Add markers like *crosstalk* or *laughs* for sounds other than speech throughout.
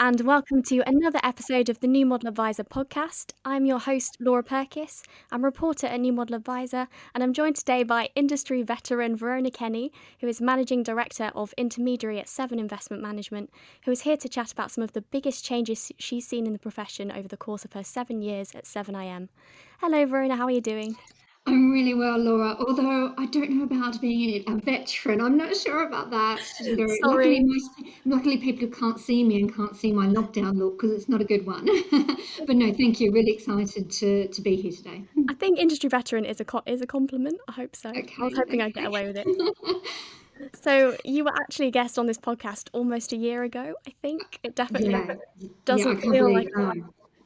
and welcome to another episode of the New Model Advisor podcast. I'm your host, Laura Purkess. I'm reporter at New Model Advisor, and I'm joined today by industry veteran Verona Kenny, who is Managing Director of Intermediary at Seven Investment Management, who is here to chat about some of the biggest changes she's seen in the profession over the course of her seven years at 7IM. Hello, Verona, how are you doing? I'm really well, Laura. Although I don't know about being a veteran, I'm not sure about that. Sorry. Luckily, most, luckily, people who can't see me and can't see my lockdown look because it's not a good one. *laughs* but no, thank you. Really excited to, to be here today. I think industry veteran is a co- is a compliment. I hope so. Okay, I was hoping okay. I'd get away with it. *laughs* So you were actually a guest on this podcast almost a year ago. I think it definitely Yeah, doesn't yeah, feel like that.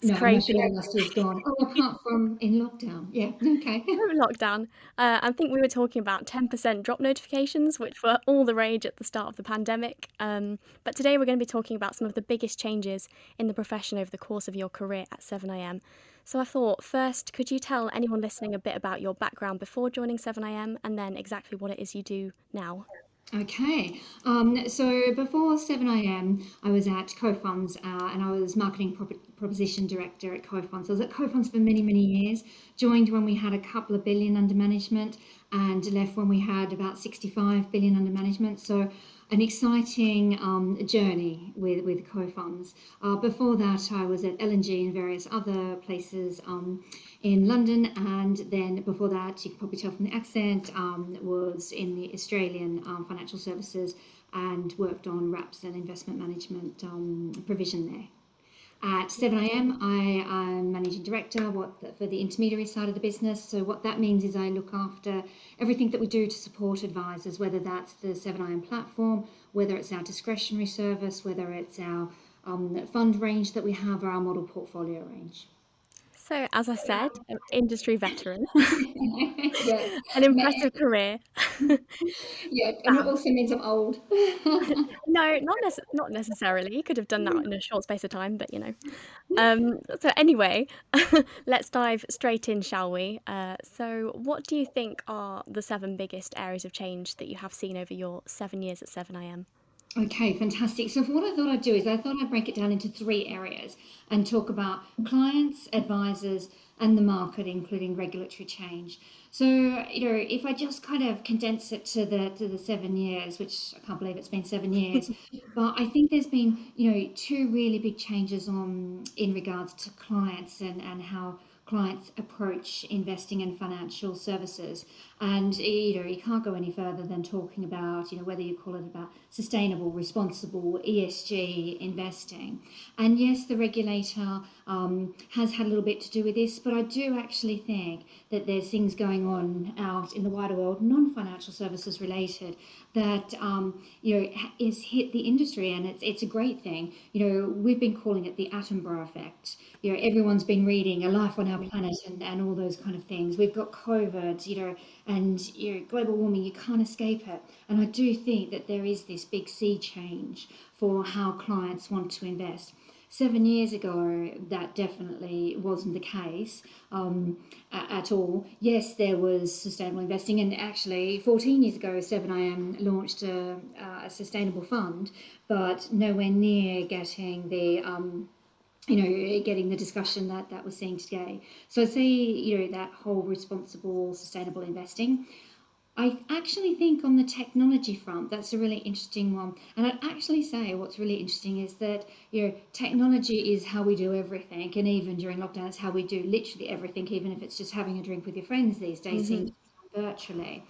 It's No, crazy. have gone. Oh, apart from in lockdown. Yeah, *laughs* okay. *laughs* lockdown. Uh, I think we were talking about 10% drop notifications, which were all the rage at the start of the pandemic. Um, but today we're going to be talking about some of the biggest changes in the profession over the course of your career at 7IM. So I thought, first, could you tell anyone listening a bit about your background before joining 7IM and then exactly what it is you do now? Okay, um, so before 7IM, I was at CoFunds uh, and I was marketing prop- proposition director at CoFunds. I was at CoFunds for many, many years, joined when we had a couple of billion under management and left when we had about 65 billion under management. So an exciting um, journey with, with CoFunds. Uh, before that, I was at L&G and various other places um, in London, and then before that, you can probably tell from the accent, um, was in the Australian um, financial services and worked on wraps and investment management um, provision there. At 7IM, I am managing director the, for the intermediary side of the business. So, what that means is I look after everything that we do to support advisors, whether that's the 7IM platform, whether it's our discretionary service, whether it's our um, fund range that we have, or our model portfolio range. So, as I said, an industry veteran, *laughs* *laughs* an impressive career. *laughs* yeah, and it also means I'm old. No, not nece- not necessarily. You could have done that in a short space of time, but you know. Um, so anyway, let's dive straight in, shall we? Uh, so, what do you think are the seven biggest areas of change that you have seen over your seven years at Seven IM? Okay, fantastic. So, what I thought I'd do is I thought I'd break it down into three areas and talk about clients, advisors, and the market, including regulatory change. So, you know, if I just kind of condense it to the to the seven years, which I can't believe it's been seven years, *laughs* but I think there's been, you know, two really big changes on in regards to clients and and how clients approach investing in financial services. And you know, you can't go any further than talking about, you know, whether you call it about sustainable, responsible, ESG investing. And yes, the regulator um, has had a little bit to do with this, but I do actually think that there's things going on out in the wider world, non-financial services related, that um, you know is hit the industry, and it's it's a great thing. You know, we've been calling it the Attenborough effect. You know, everyone's been reading A Life on Our Planet and, and all those kind of things. We've got COVID, you know, and you know, global warming. You can't escape it. And I do think that there is this big sea change for how clients want to invest. Seven years ago, that definitely wasn't the case um, at all. Yes, there was sustainable investing, and actually, 14 years ago, 7IM launched a, a sustainable fund, but nowhere near getting the um, you know, getting the discussion that that we're seeing today. So I'd say, you know, that whole responsible, sustainable investing. I actually think on the technology front, that's a really interesting one. And I'd actually say what's really interesting is that, you know, technology is how we do everything. And even during lockdown, it's how we do literally everything, even if it's just having a drink with your friends these days, be virtually.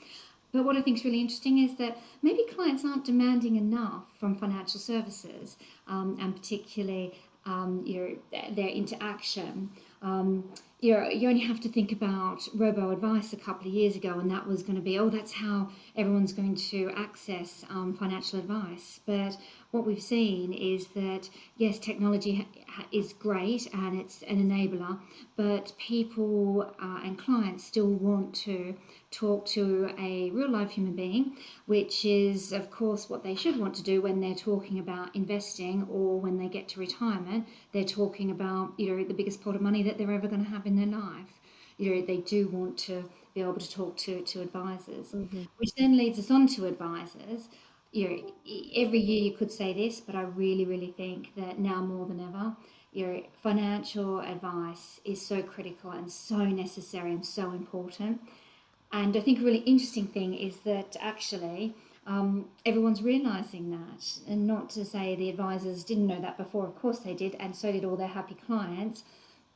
But what I think is really interesting is that maybe clients aren't demanding enough from financial services, um, and particularly um, you know, their, their interaction. Um, you know, you only have to think about robo advice a couple of years ago, and that was going to be, oh, that's how everyone's going to access um, financial advice. But what we've seen is that yes, technology is great and it's an enabler, but people uh, and clients still want to talk to a real life human being, which is, of course, what they should want to do when they're talking about investing or when they get to retirement. They're talking about, you know, the biggest pot of money that they're ever going to have in their life. You know, they do want to be able to talk to, to advisors, which then leads us on to advisors. you know, every year you could say this, but I really, really think that now more than ever, your know, financial advice is so critical and so necessary and so important. And I think a really interesting thing is that actually um, everyone's realizing that, and not to say the advisors didn't know that before. Of course they did, and so did all their happy clients.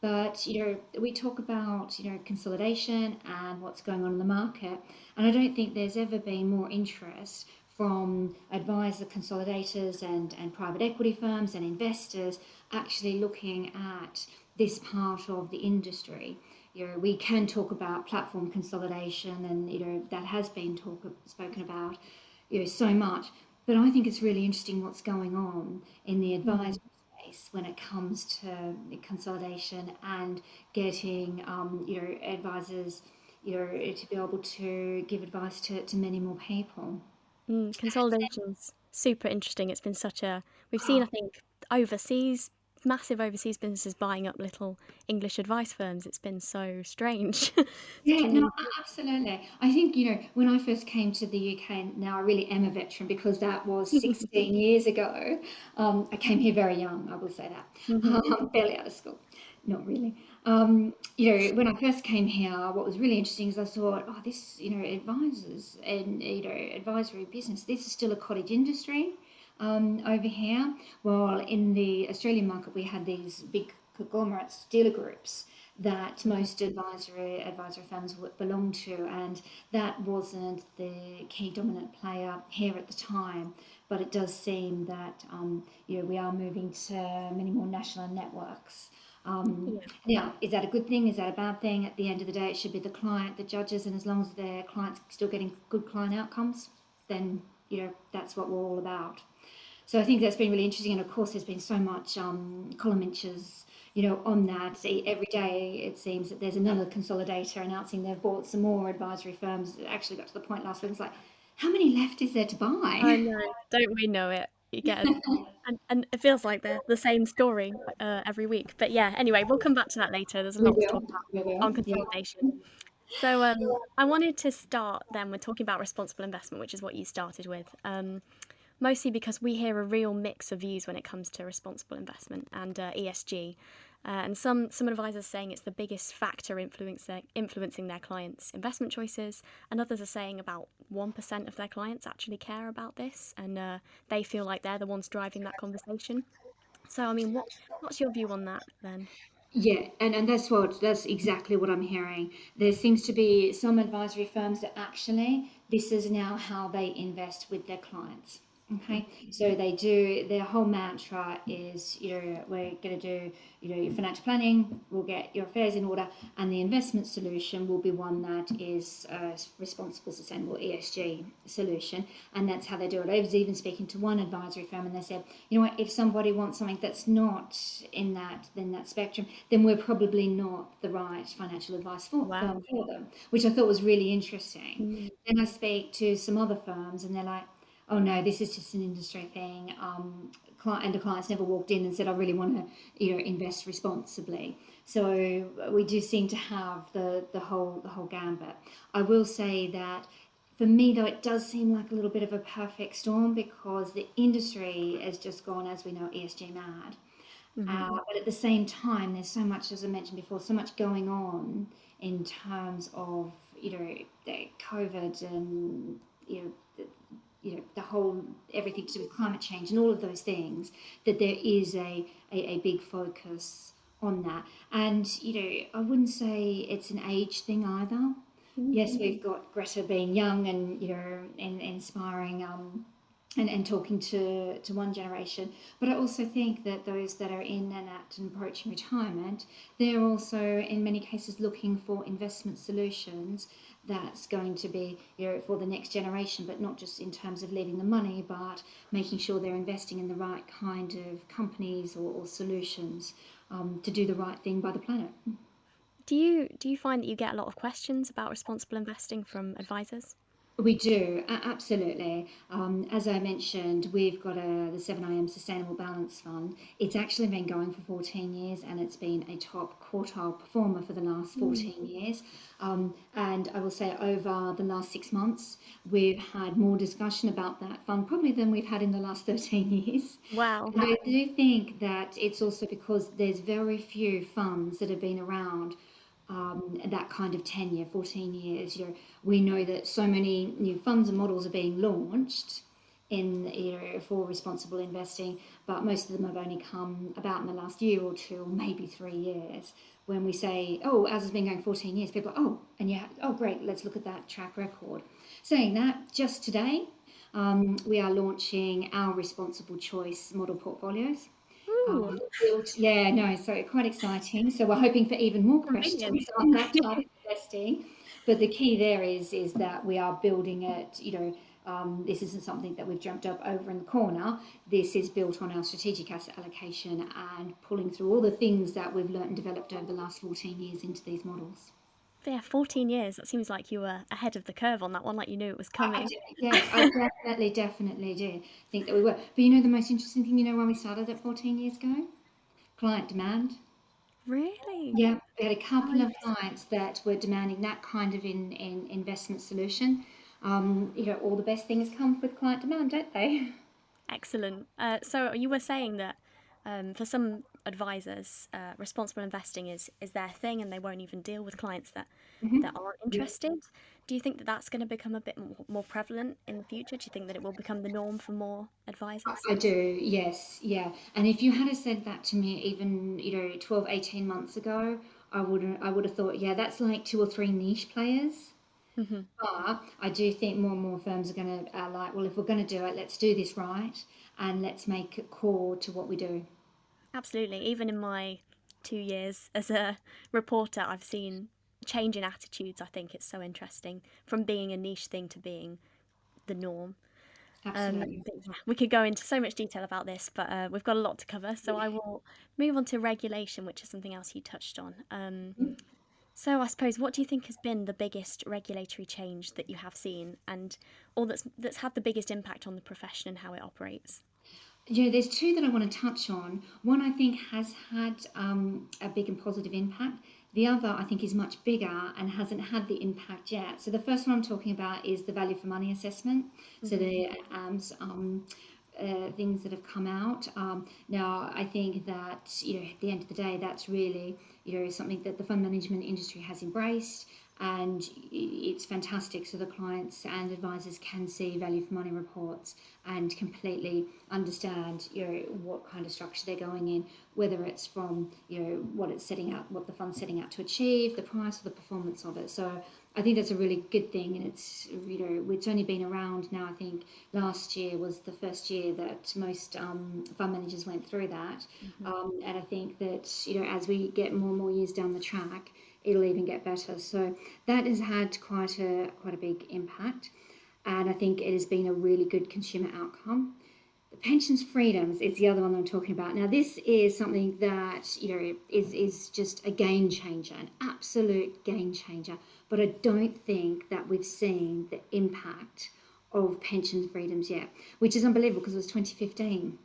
But you know, we talk about you know consolidation and what's going on in the market, and I don't think there's ever been more interest from advisor consolidators and, and private equity firms and investors actually looking at this part of the industry. You know, we can talk about platform consolidation, and you know that has been talk, spoken about, you know, so much. But I think it's really interesting what's going on in the mm-hmm. advisory space when it comes to consolidation and getting, um, you know, advisors, you know, to be able to give advice to, to many more people. Mm, consolidation's super interesting. It's been such a we've seen I think overseas massive overseas businesses buying up little English advice firms. It's been so strange. *laughs* yeah, no, absolutely. I think, you know, when I first came to the UK, now I really am a veteran because that was *laughs* 16 years ago. Um, I came here very young, I will say that, mm-hmm. *laughs* um, barely out of school. Not really. Um, you know, when I first came here, what was really interesting is I thought, oh, this, you know, advisors and, you know, advisory business, this is still a cottage industry um, over here. While in the Australian market, we had these big conglomerates, dealer groups that most advisory advisory firms belong to, and that wasn't the key dominant player here at the time. But it does seem that um, you know we are moving to many more national networks. Um, yeah. Now, is that a good thing? Is that a bad thing? At the end of the day, it should be the client the judges, and as long as their clients still getting good client outcomes, then you know that's what we're all about. So I think that's been really interesting, and of course, there's been so much um, column inches, you know, on that. Every day, it seems that there's another consolidator announcing they've bought some more advisory firms. It actually got to the point last week. It's like, how many left is there to buy? I know. Don't we know it? Get, *laughs* and, and it feels like the the same story uh, every week. But yeah, anyway, we'll come back to that later. There's a lot to talk about on consolidation. So um, I wanted to start then with talking about responsible investment, which is what you started with. Um, mostly because we hear a real mix of views when it comes to responsible investment and uh, ESG. Uh, and some, some advisors saying it's the biggest factor influencing, influencing their clients' investment choices, and others are saying about 1% of their clients actually care about this, and uh, they feel like they're the ones driving that conversation. So, I mean, what, what's your view on that then? Yeah, and, and that's what that's exactly what I'm hearing. There seems to be some advisory firms that actually this is now how they invest with their clients. Okay, so they do their whole mantra is you know we're going to do you know your financial planning, we'll get your affairs in order, and the investment solution will be one that is a responsible, sustainable ESG solution, and that's how they do it. I was even speaking to one advisory firm, and they said, you know what, if somebody wants something that's not in that in that spectrum, then we're probably not the right financial advice for, wow. for them, which I thought was really interesting. Mm. Then I speak to some other firms, and they're like oh no, this is just an industry thing. Um, and the clients never walked in and said, I really want to, you know, invest responsibly. So we do seem to have the, the whole the whole gambit. I will say that for me though it does seem like a little bit of a perfect storm because the industry has just gone as we know ESG mad. Mm-hmm. Uh, but at the same time, there's so much, as I mentioned before, so much going on in terms of you know the COVID and you know you know the whole everything to do with climate change and all of those things that there is a, a, a big focus on that and you know i wouldn't say it's an age thing either mm-hmm. yes we've got greta being young and you know and, inspiring um, and, and talking to, to one generation. But I also think that those that are in and at and approaching retirement, they're also in many cases looking for investment solutions that's going to be you know, for the next generation, but not just in terms of leaving the money, but making sure they're investing in the right kind of companies or, or solutions um, to do the right thing by the planet. Do you do you find that you get a lot of questions about responsible investing from advisors? We do, absolutely. Um, as I mentioned, we've got a, the 7IM Sustainable Balance Fund. It's actually been going for 14 years and it's been a top quartile performer for the last 14 mm. years. Um, and I will say, over the last six months, we've had more discussion about that fund probably than we've had in the last 13 *laughs* years. Wow. And I do think that it's also because there's very few funds that have been around um, that kind of tenure, 14 years. You know, we know that so many new funds and models are being launched in the area for responsible investing, but most of them have only come about in the last year or two, or maybe three years. When we say, "Oh, ours has been going 14 years," people are, "Oh, and yeah, oh, great, let's look at that track record." Saying that, just today, um, we are launching our responsible choice model portfolios. Um, yeah, no, so quite exciting. So we're hoping for even more questions on that type of investing. But the key there is is that we are building it. You know, um, this isn't something that we've jumped up over in the corner. This is built on our strategic asset allocation and pulling through all the things that we've learnt and developed over the last 14 years into these models yeah, 14 years. That seems like you were ahead of the curve on that one, like you knew it was coming. yeah, I definitely, definitely do think that we were. But you know, the most interesting thing, you know, when we started at 14 years ago? Client demand. Really? Yeah, we had a couple of clients that were demanding that kind of in, in investment solution. Um, you know, all the best things come with client demand, don't they? Excellent. Uh, so you were saying that um, for some advisors, uh, responsible investing is is their thing, and they won't even deal with clients that mm-hmm. that aren't interested. Do you think that that's going to become a bit more prevalent in the future? Do you think that it will become the norm for more advisors? I do, yes, yeah. And if you had said that to me even, you know, 12, 18 months ago, I would I would have thought, yeah, that's like two or three niche players. Mm-hmm. But I do think more and more firms are going to uh, like, well, if we're going to do it, let's do this right and let's make it core to what we do. Absolutely. Even in my two years as a reporter, I've seen change in attitudes. I think it's so interesting from being a niche thing to being the norm. Um, Absolutely. Um, yeah, we could go into so much detail about this, but uh, we've got a lot to cover. So I will move on to regulation, which is something else you touched on. Um, mm-hmm. so I suppose, what do you think has been the biggest regulatory change that you have seen, and or that's that's had the biggest impact on the profession and how it operates? Yeah, there's two that I want to touch on. One I think has had um, a big and positive impact. The other I think is much bigger and hasn't had the impact yet. So the first one I'm talking about is the value for money assessment. Mm-hmm. So the AMS um, uh, things that have come out. Um, now, I think that you know at the end of the day, that's really you know something that the fund management industry has embraced and it's fantastic. So the clients and advisors can see value for money reports and completely understand you know what kind of structure they're going in whether it's from you know what it's setting out what the fund's setting out to achieve the price or the performance of it. So I think that's a really good thing and it's you know it's only been around now I think last year was the first year that most um, fund managers went through that. Mm-hmm. um, and I think that you know as we get more and more years down the track it'll even get better. So that has had quite a quite a big impact, and I think it has been a really good consumer outcome. The pensions freedoms is the other one I'm talking about. Now this is something that you know is is just a game changer, an absolute game changer. But I don't think that we've seen the impact of pension freedoms yet, which is unbelievable because it was 2015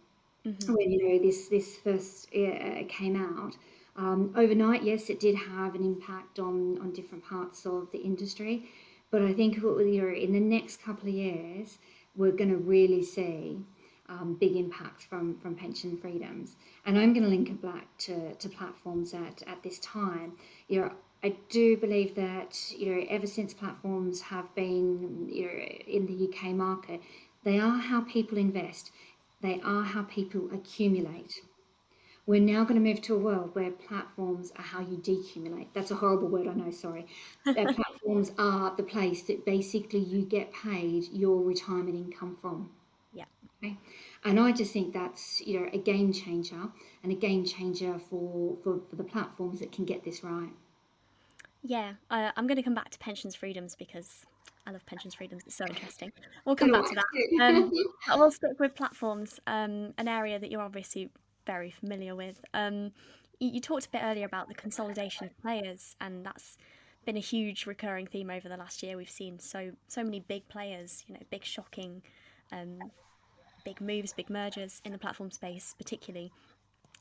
mm-hmm. when you know this this first uh, came out. Um, overnight, yes, it did have an impact on, on different parts of the industry, but I think you know, in the next couple of years, we're going to really see um, big impacts from, from pension freedoms. And I'm going to link it back to, to platforms at, at this time. You know, I do believe that you know ever since platforms have been you know, in the UK market, they are how people invest. They are how people accumulate. We're now going to move to a world where platforms are how you decumulate. That's a horrible word, I know, sorry. *laughs* platforms are the place that basically you get paid your retirement income from. Yeah. Okay. And I just think that's you know a game changer and a game changer for, for, for the platforms that can get this right. Yeah, uh, I'm going to come back to pensions freedoms because I love pensions freedoms. It's so interesting. We'll come back to that. Um, *laughs* I'll stick with platforms, um, an area that you're obviously very familiar with. Um, you, you, talked a bit earlier about the consolidation of players, and that's been a huge recurring theme over the last year. We've seen so so many big players, you know, big shocking, um, big moves, big mergers in the platform space, particularly.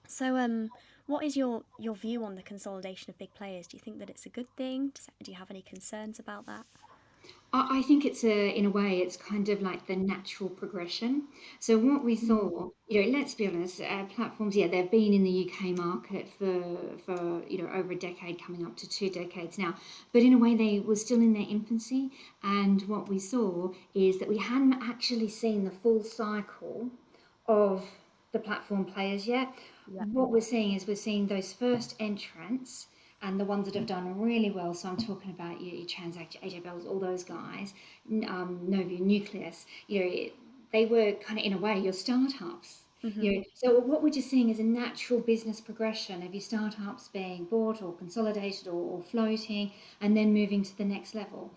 So, um, what is your your view on the consolidation of big players? Do you think that it's a good thing? Do you have any concerns about that? I think it's a, in a way, it's kind of like the natural progression. So what we saw, you know, let's be honest, uh, platforms, yeah, they've been in the UK market for for you know over a decade, coming up to two decades now. But in a way, they were still in their infancy. And what we saw is that we hadn't actually seen the full cycle of the platform players yet. Yeah. What we're seeing is we're seeing those first entrants and the ones that have done really well. So I'm talking about your, your Transact, AJ Bells, all those guys, um, Novia, Nucleus. You know, they were kind of in a way your startups. Mm-hmm. You know, so what we're just seeing is a natural business progression of your startups being bought or consolidated or, or floating, and then moving to the next level.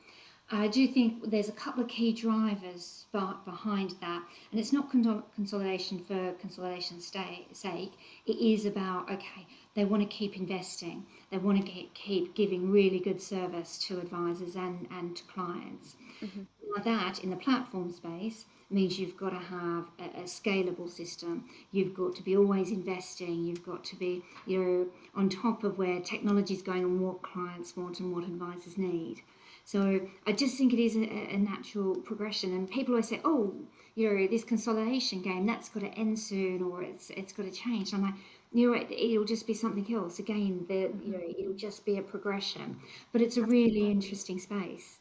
I do think there's a couple of key drivers behind that, and it's not consolidation for consolidation's sake. It is about okay, they want to keep investing, they want to keep giving really good service to advisors and, and to clients. Mm-hmm. Now that in the platform space means you've got to have a, a, scalable system. You've got to be always investing. You've got to be you know on top of where technology is going and what clients want and what advisors need. So I just think it is a, a natural progression. And people always say, "Oh, you know, this consolidation game that's got to end soon, or it's it's got to change." And I'm like, you know, it, will just be something else. Again, the you know, it'll just be a progression. But it's a really interesting space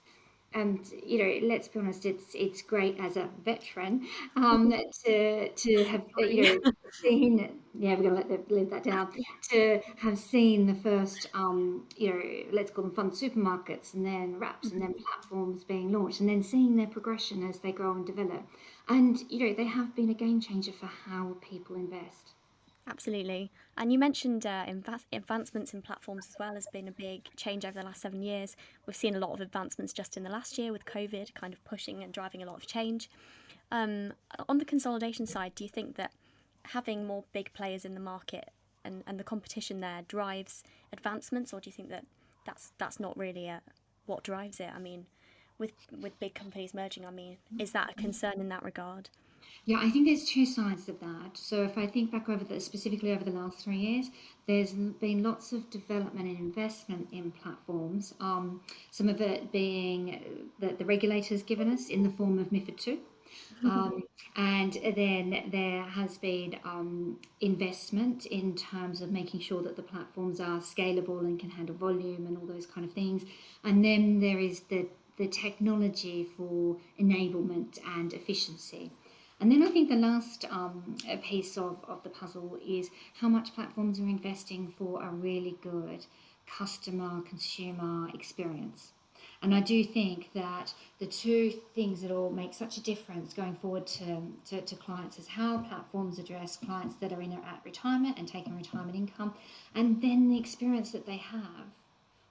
and you know, let's be honest, it's it's great as a veteran um, *laughs* to to have you know *laughs* seen. Yeah, we're gonna let leave that down. *laughs* To have seen the first, um, you know, let's call them fund supermarkets, and then wraps, and then platforms being launched, and then seeing their progression as they grow and develop. And you know, they have been a game changer for how people invest. Absolutely. And you mentioned uh, advancements in platforms as well has been a big change over the last seven years. We've seen a lot of advancements just in the last year with COVID kind of pushing and driving a lot of change. Um, on the consolidation side, do you think that having more big players in the market and, and the competition there drives advancements, or do you think that that's that's not really a, what drives it? I mean, with with big companies merging, I mean, is that a concern in that regard? Yeah, I think there's two sides of that. So if I think back over the specifically over the last three years, there's been lots of development and investment in platforms. Um, some of it being that the regulators given us in the form of MIFID two. Um, *laughs* and then there has been um, investment in terms of making sure that the platforms are scalable and can handle volume and all those kind of things. And then there is the the technology for enablement and efficiency. And then I think the last um, piece of, of the puzzle is how much platforms are investing for a really good customer consumer experience. And I do think that the two things that will make such a difference going forward to, to, to, clients is how platforms address clients that are in or at retirement and taking retirement income, and then the experience that they have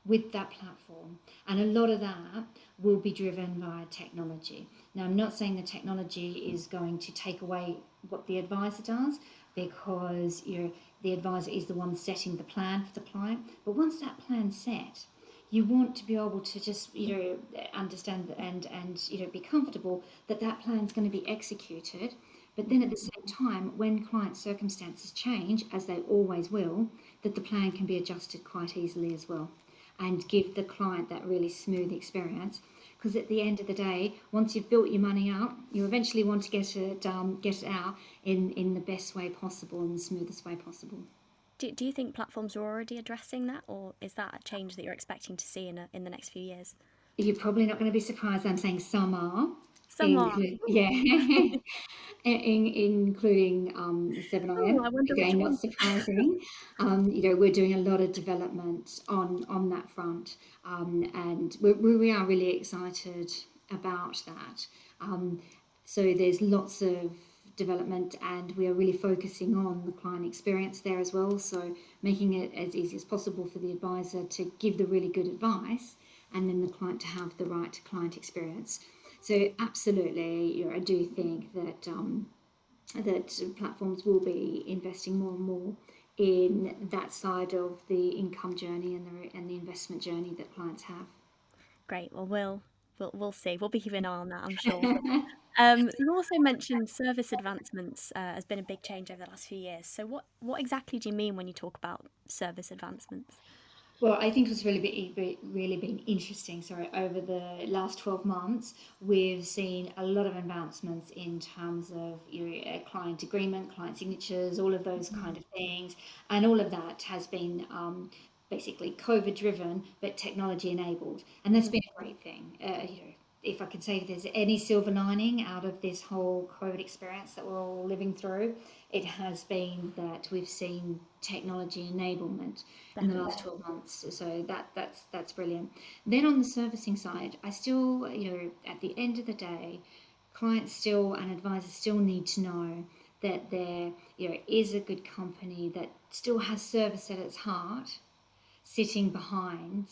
with that platform. And a lot of that will be driven by technology. Now, I'm not saying the technology is going to take away what the advisor does because you know, the advisor is the one setting the plan for the client. But once that plan's set, you want to be able to just you know understand and and you know be comfortable that that plan is going to be executed but then at the same time when client circumstances change as they always will that the plan can be adjusted quite easily as well and give the client that really smooth experience because at the end of the day, once you've built your money out, you eventually want to get it um, get it out in, in the best way possible and the smoothest way possible. Do, do you think platforms are already addressing that, or is that a change that you're expecting to see in, a, in the next few years? You're probably not going to be surprised. I'm saying some are. Some are. Yeah. *laughs* in, including um, 7IM. Oh, Again, not surprising. um, you know, we're doing a lot of development on, on that front, um, and we're, we are really excited about that. Um, so there's lots of development, and we are really focusing on the client experience there as well. So making it as easy as possible for the advisor to give the really good advice, and then the client to have the right client experience. So absolutely, you know, I do think that um, that platforms will be investing more and more in that side of the income journey and the and the investment journey that clients have. Great. Well, we'll we'll, we'll see. We'll be keeping an eye on that, I'm sure. *laughs* um, you also mentioned service advancements uh, has been a big change over the last few years. So, what what exactly do you mean when you talk about service advancements? Well, I think what's really been, really been interesting. Sorry, over the last twelve months, we've seen a lot of advancements in terms of you know, client agreement, client signatures, all of those mm-hmm. kind of things, and all of that has been um, basically COVID driven, but technology enabled, and that's been a great thing. Uh, you know, if I could say if there's any silver lining out of this whole COVID experience that we're all living through, it has been that we've seen technology enablement in the last 12 months. So that that's that's brilliant. Then on the servicing side, I still, you know, at the end of the day, clients still and advisors still need to know that there, you know, is a good company that still has service at its heart sitting behind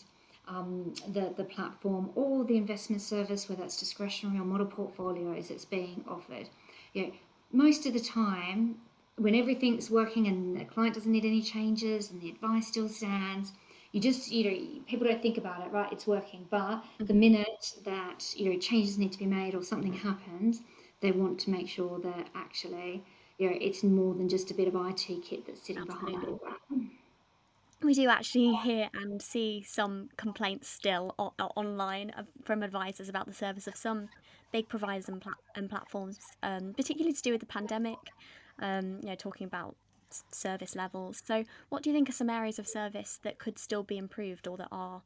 um, the, the platform or the investment service, whether it's discretionary or model portfolios that's being offered. You know, most of the time, when everything's working and the client doesn't need any changes and the advice still stands, you just, you know, people don't think about it, right? It's working. But the mm-hmm. minute that, you know, changes need to be made or something happens, they want to make sure that actually, you know, it's more than just a bit of IT kit that's sitting Absolutely. behind all that we do actually hear and see some complaints still o- online from advisors about the service of some big providers and, and platforms, um, particularly to do with the pandemic. Um, you know, talking about service levels. So, what do you think are some areas of service that could still be improved or that are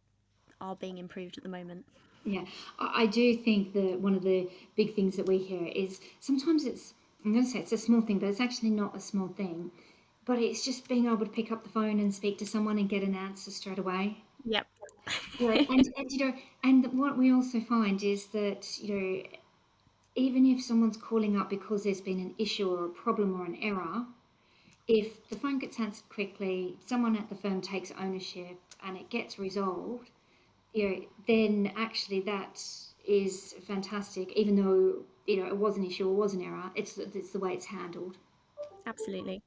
are being improved at the moment? Yeah, I do think that one of the big things that we hear is sometimes it's I'm going to say it's a small thing, but it's actually not a small thing but it's just being able to pick up the phone and speak to someone and get an answer straight away. Yep. *laughs* and, and you know, and what we also find is that you know, even if someone's calling up because there's been an issue or a problem or an error, if the phone gets answered quickly, someone at the firm takes ownership and it gets resolved, you know, then actually that is fantastic. Even though you know it was an issue or was an error, it's it's the way it's handled. Absolutely.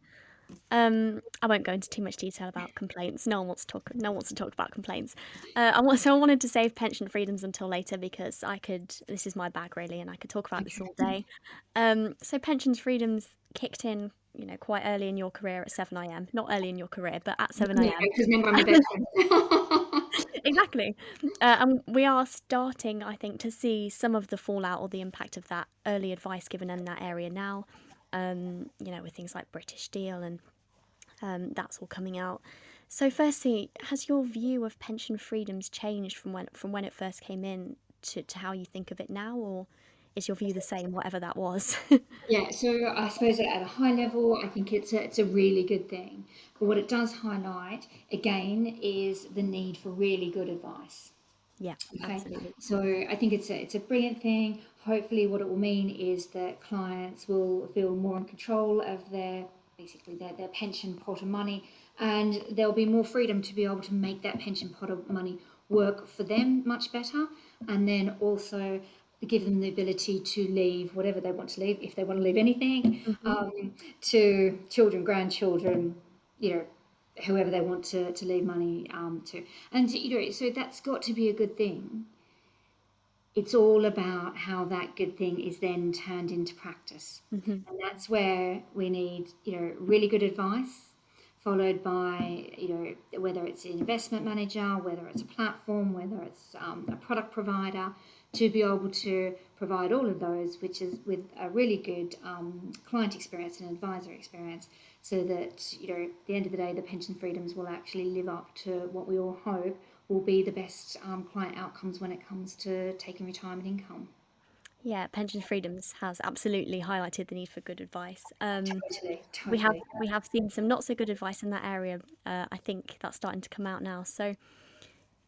Um, I won't go into too much detail about complaints. No one wants to talk. No one wants to talk about complaints. Uh, I so I wanted to save pension freedoms until later because I could. This is my bag really, and I could talk about this all day. *laughs* Um, so pensions freedoms kicked in, you know, quite early in your career at seven IM Not early in your career, but at seven IM Because remember I'm a *laughs* *laughs* exactly, uh, and we are starting, I think, to see some of the fallout or the impact of that early advice given in that area now um, you know, with things like British Steel and um, that's all coming out. So, firstly, has your view of pension freedoms changed from when from when it first came in to, to how you think of it now, or is your view the same, whatever that was? *laughs* yeah, so I suppose at a high level, I think it's a, it's a really good thing. But what it does highlight, again, is the need for really good advice. Yeah, okay? absolutely. So I think it's a, it's a brilliant thing hopefully what it will mean is that clients will feel more in control of their basically their, their pension pot of money and there'll be more freedom to be able to make that pension pot of money work for them much better and then also give them the ability to leave whatever they want to leave if they want to leave anything mm-hmm. um, to children grandchildren you know whoever they want to, to leave money um, to and you know so that's got to be a good thing it's all about how that good thing is then turned into practice. Mm-hmm. And that's where we need, you know, really good advice, followed by, you know, whether it's an investment manager, whether it's a platform, whether it's um, a product provider, to be able to provide all of those, which is with a really good um, client experience and advisor experience, so that, you know, at the end of the day, the pension freedoms will actually live up to what we all hope will be the best um, client outcomes when it comes to taking retirement income. Yeah, pension freedoms has absolutely highlighted the need for good advice. Um, totally, totally. We have we have seen some not so good advice in that area. Uh, I think that's starting to come out now. So,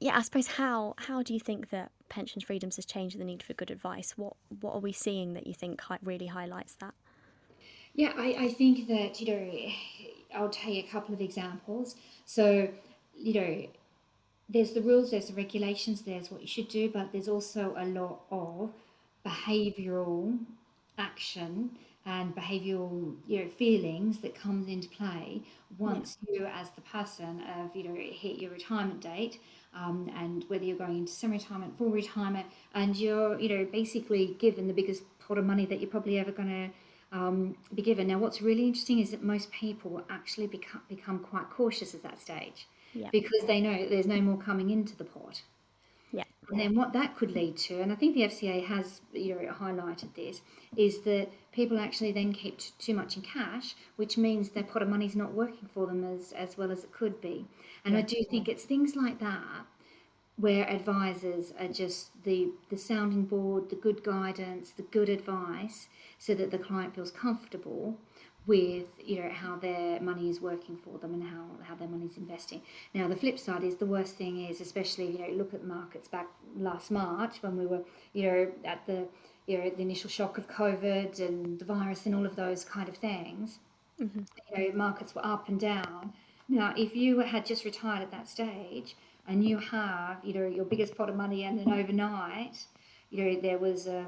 yeah, I suppose how how do you think that pension freedoms has changed the need for good advice? What what are we seeing that you think really highlights that? Yeah, I, I think that you know I'll tell you a couple of examples. So you know there's the rules, there's the regulations, there's what you should do, but there's also a lot of behavioural action and behavioural you know feelings that comes into play once yeah. you as the person of you know hit your retirement date um, and whether you're going into semi-retirement full retirement and you're you know basically given the biggest pot of money that you're probably ever going to um, be given now what's really interesting is that most people actually become, become quite cautious at that stage yeah. because they know there's no more coming into the pot yeah. And then what that could lead to, and I think the FCA has you know, highlighted this, is that people actually then keep t- too much in cash, which means their pot of money is not working for them as, as well as it could be. And yeah. I do think it's things like that where advisors are just the, the sounding board, the good guidance, the good advice, so that the client feels comfortable with you know how their money is working for them and how, how their money is investing. Now the flip side is the worst thing is especially you know look at markets back last March when we were you know at the you know the initial shock of COVID and the virus and all of those kind of things. Mm-hmm. You know markets were up and down. Now if you had just retired at that stage and you have you know your biggest pot of money and then overnight you know there was a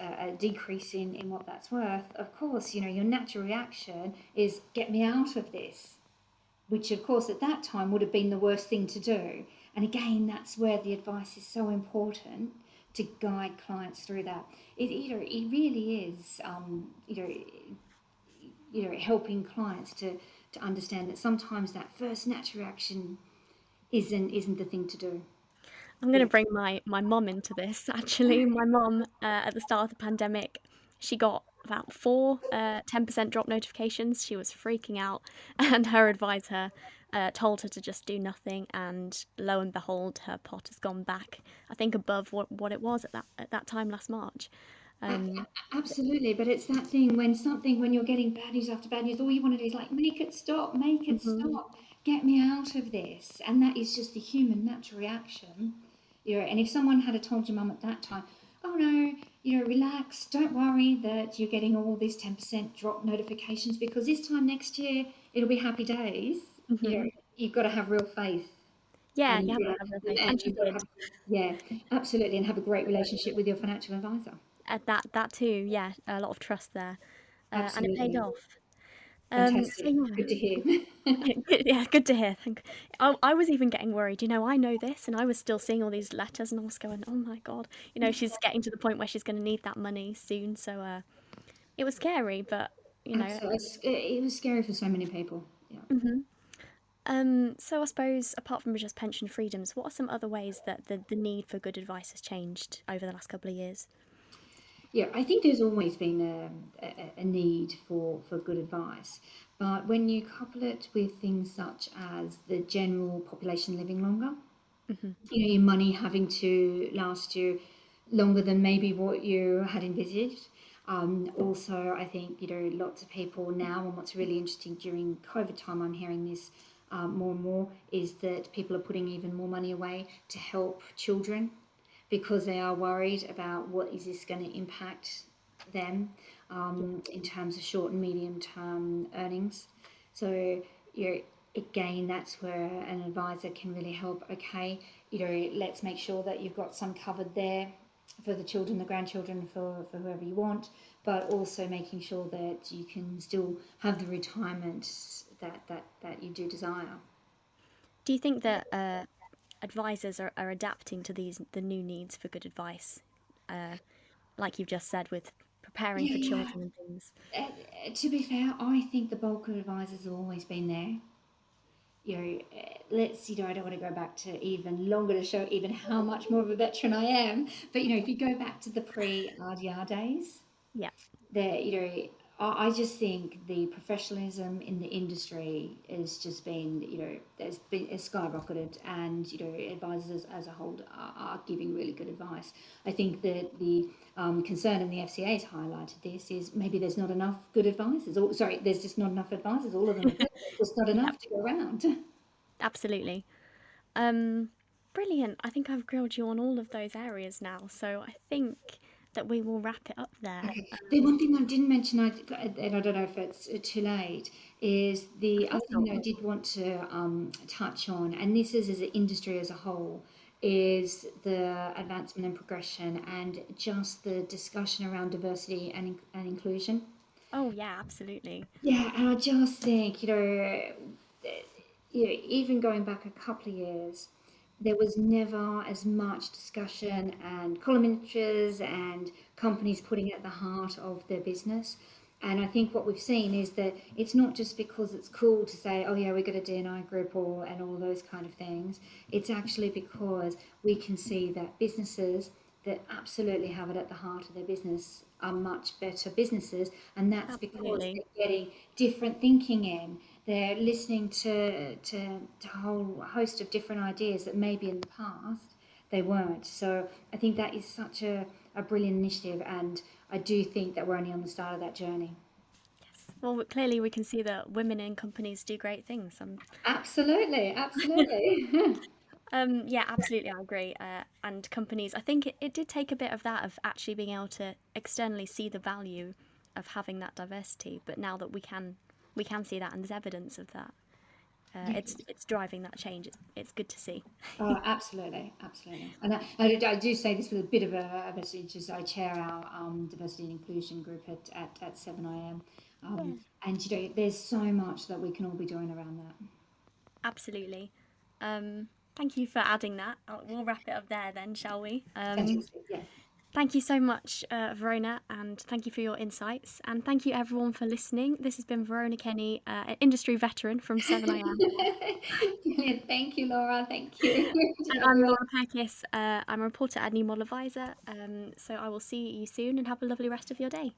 a, decrease in, in what that's worth, of course, you know, your natural reaction is get me out of this, which of course at that time would have been the worst thing to do. And again, that's where the advice is so important to guide clients through that. It, you know, it really is, um, you know, you know, helping clients to, to understand that sometimes that first natural reaction isn't isn't the thing to do. I'm going to bring my my mom into this. *laughs* Actually, *laughs* my mom uh, at the start of the pandemic, she got about four uh, 10% drop notifications. She was freaking out, *laughs* and her advisor uh, told her to just do nothing. And lo and behold, her pot has gone back. I think above what, what it was at that at that time last March. Um, Absolutely, but it's that thing when something when you're getting bad news after bad news, all you want to do is like make it stop, make it mm-hmm. stop, get me out of this, and that is just the human natural reaction era. And if someone had told your mum at that time, oh no, you know, relax, don't worry that you're getting all these 10% drop notifications because this time next year it'll be happy days. Mm-hmm. You know, you've got to have real faith. Yeah, and, yeah, and, and have, yeah, absolutely, and have a great relationship with your financial advisor. Uh, that that too, yeah, a lot of trust there, uh, and it paid off. Um, so, yeah. Good to hear. *laughs* yeah, good to hear. I, I was even getting worried. You know, I know this, and I was still seeing all these letters, and I was going, "Oh my god!" You know, she's getting to the point where she's going to need that money soon. So, uh, it was scary, but you know, it was scary for so many people. Yeah. Mm-hmm. Um, so I suppose apart from just pension freedoms, what are some other ways that the, the need for good advice has changed over the last couple of years? Yeah, I think there's always been a, a, a, need for, for good advice. But when you couple it with things such as the general population living longer, mm-hmm. you know, your money having to last you longer than maybe what you had envisaged. Um, also, I think, you know, lots of people now, and what's really interesting during COVID time, I'm hearing this um, more and more, is that people are putting even more money away to help children because they are worried about what is this going to impact them um, in terms of short and medium term earnings. So you know, again, that's where an advisor can really help. Okay, you know, let's make sure that you've got some covered there for the children, the grandchildren, for, for whoever you want, but also making sure that you can still have the retirement that, that, that you do desire. Do you think that uh, advisors are, are adapting to these the new needs for good advice, uh, like you've just said with preparing yeah, for children yeah. and things. Uh, to be fair, I think the bulk of advisors have always been there. You know, uh, let's you know, I don't want to go back to even longer to show even how much more of a veteran I am. But you know, if you go back to the pre RDR days, yeah, there you know I just think the professionalism in the industry has just been, you know, it's been has skyrocketed, and you know, advisors as a whole are, are giving really good advice. I think that the um, concern, and the FCA has highlighted this, is maybe there's not enough good advisors. Or sorry, there's just not enough advisors. All of them, just not enough to go around. *laughs* Absolutely. Um, brilliant. I think I've grilled you on all of those areas now. So I think that we will wrap it up there. Okay. The one thing I didn't mention, I, and I don't know if it's too late, is the other thing I did want to um, touch on, and this is as an industry as a whole, is the advancement and progression and just the discussion around diversity and, and inclusion. Oh yeah, absolutely. Yeah, and I just think, you know, you know, even going back a couple of years, there was never as much discussion and column inches and companies putting it at the heart of their business. And I think what we've seen is that it's not just because it's cool to say, oh yeah, we got a D&I group or and all those kind of things. It's actually because we can see that businesses that absolutely have it at the heart of their business are much better businesses, and that's Absolutely. because they're getting different thinking in. They're listening to, to, to a whole host of different ideas that maybe in the past they weren't. So I think that is such a, a brilliant initiative, and I do think that we're only on the start of that journey. Yes. Well, clearly we can see that women in companies do great things. Um... Absolutely, absolutely. *laughs* Um, yeah, absolutely, I agree. Uh, and companies, I think it, it did take a bit of that of actually being able to externally see the value of having that diversity. But now that we can, we can see that, and there's evidence of that. Uh, it's it's driving that change. It's, it's good to see. oh, absolutely, absolutely. And I, I, do say this with a bit of a, a message as I chair our um, diversity and inclusion group at, at, at seven IM, Um, yeah. And you know, there's so much that we can all be doing around that. Absolutely. Um, Thank you for adding that. We'll wrap it up there then, shall we? Um, Thank you so much, uh, Verona, and thank you for your insights. And thank you everyone for listening. This has been Verona Kenny, uh, an industry veteran from 7IM. *laughs* thank you, Laura. Thank you. and I'm Laura Purkess. Uh, I'm a reporter at New Model Adviser. Um, so I will see you soon and have a lovely rest of your day.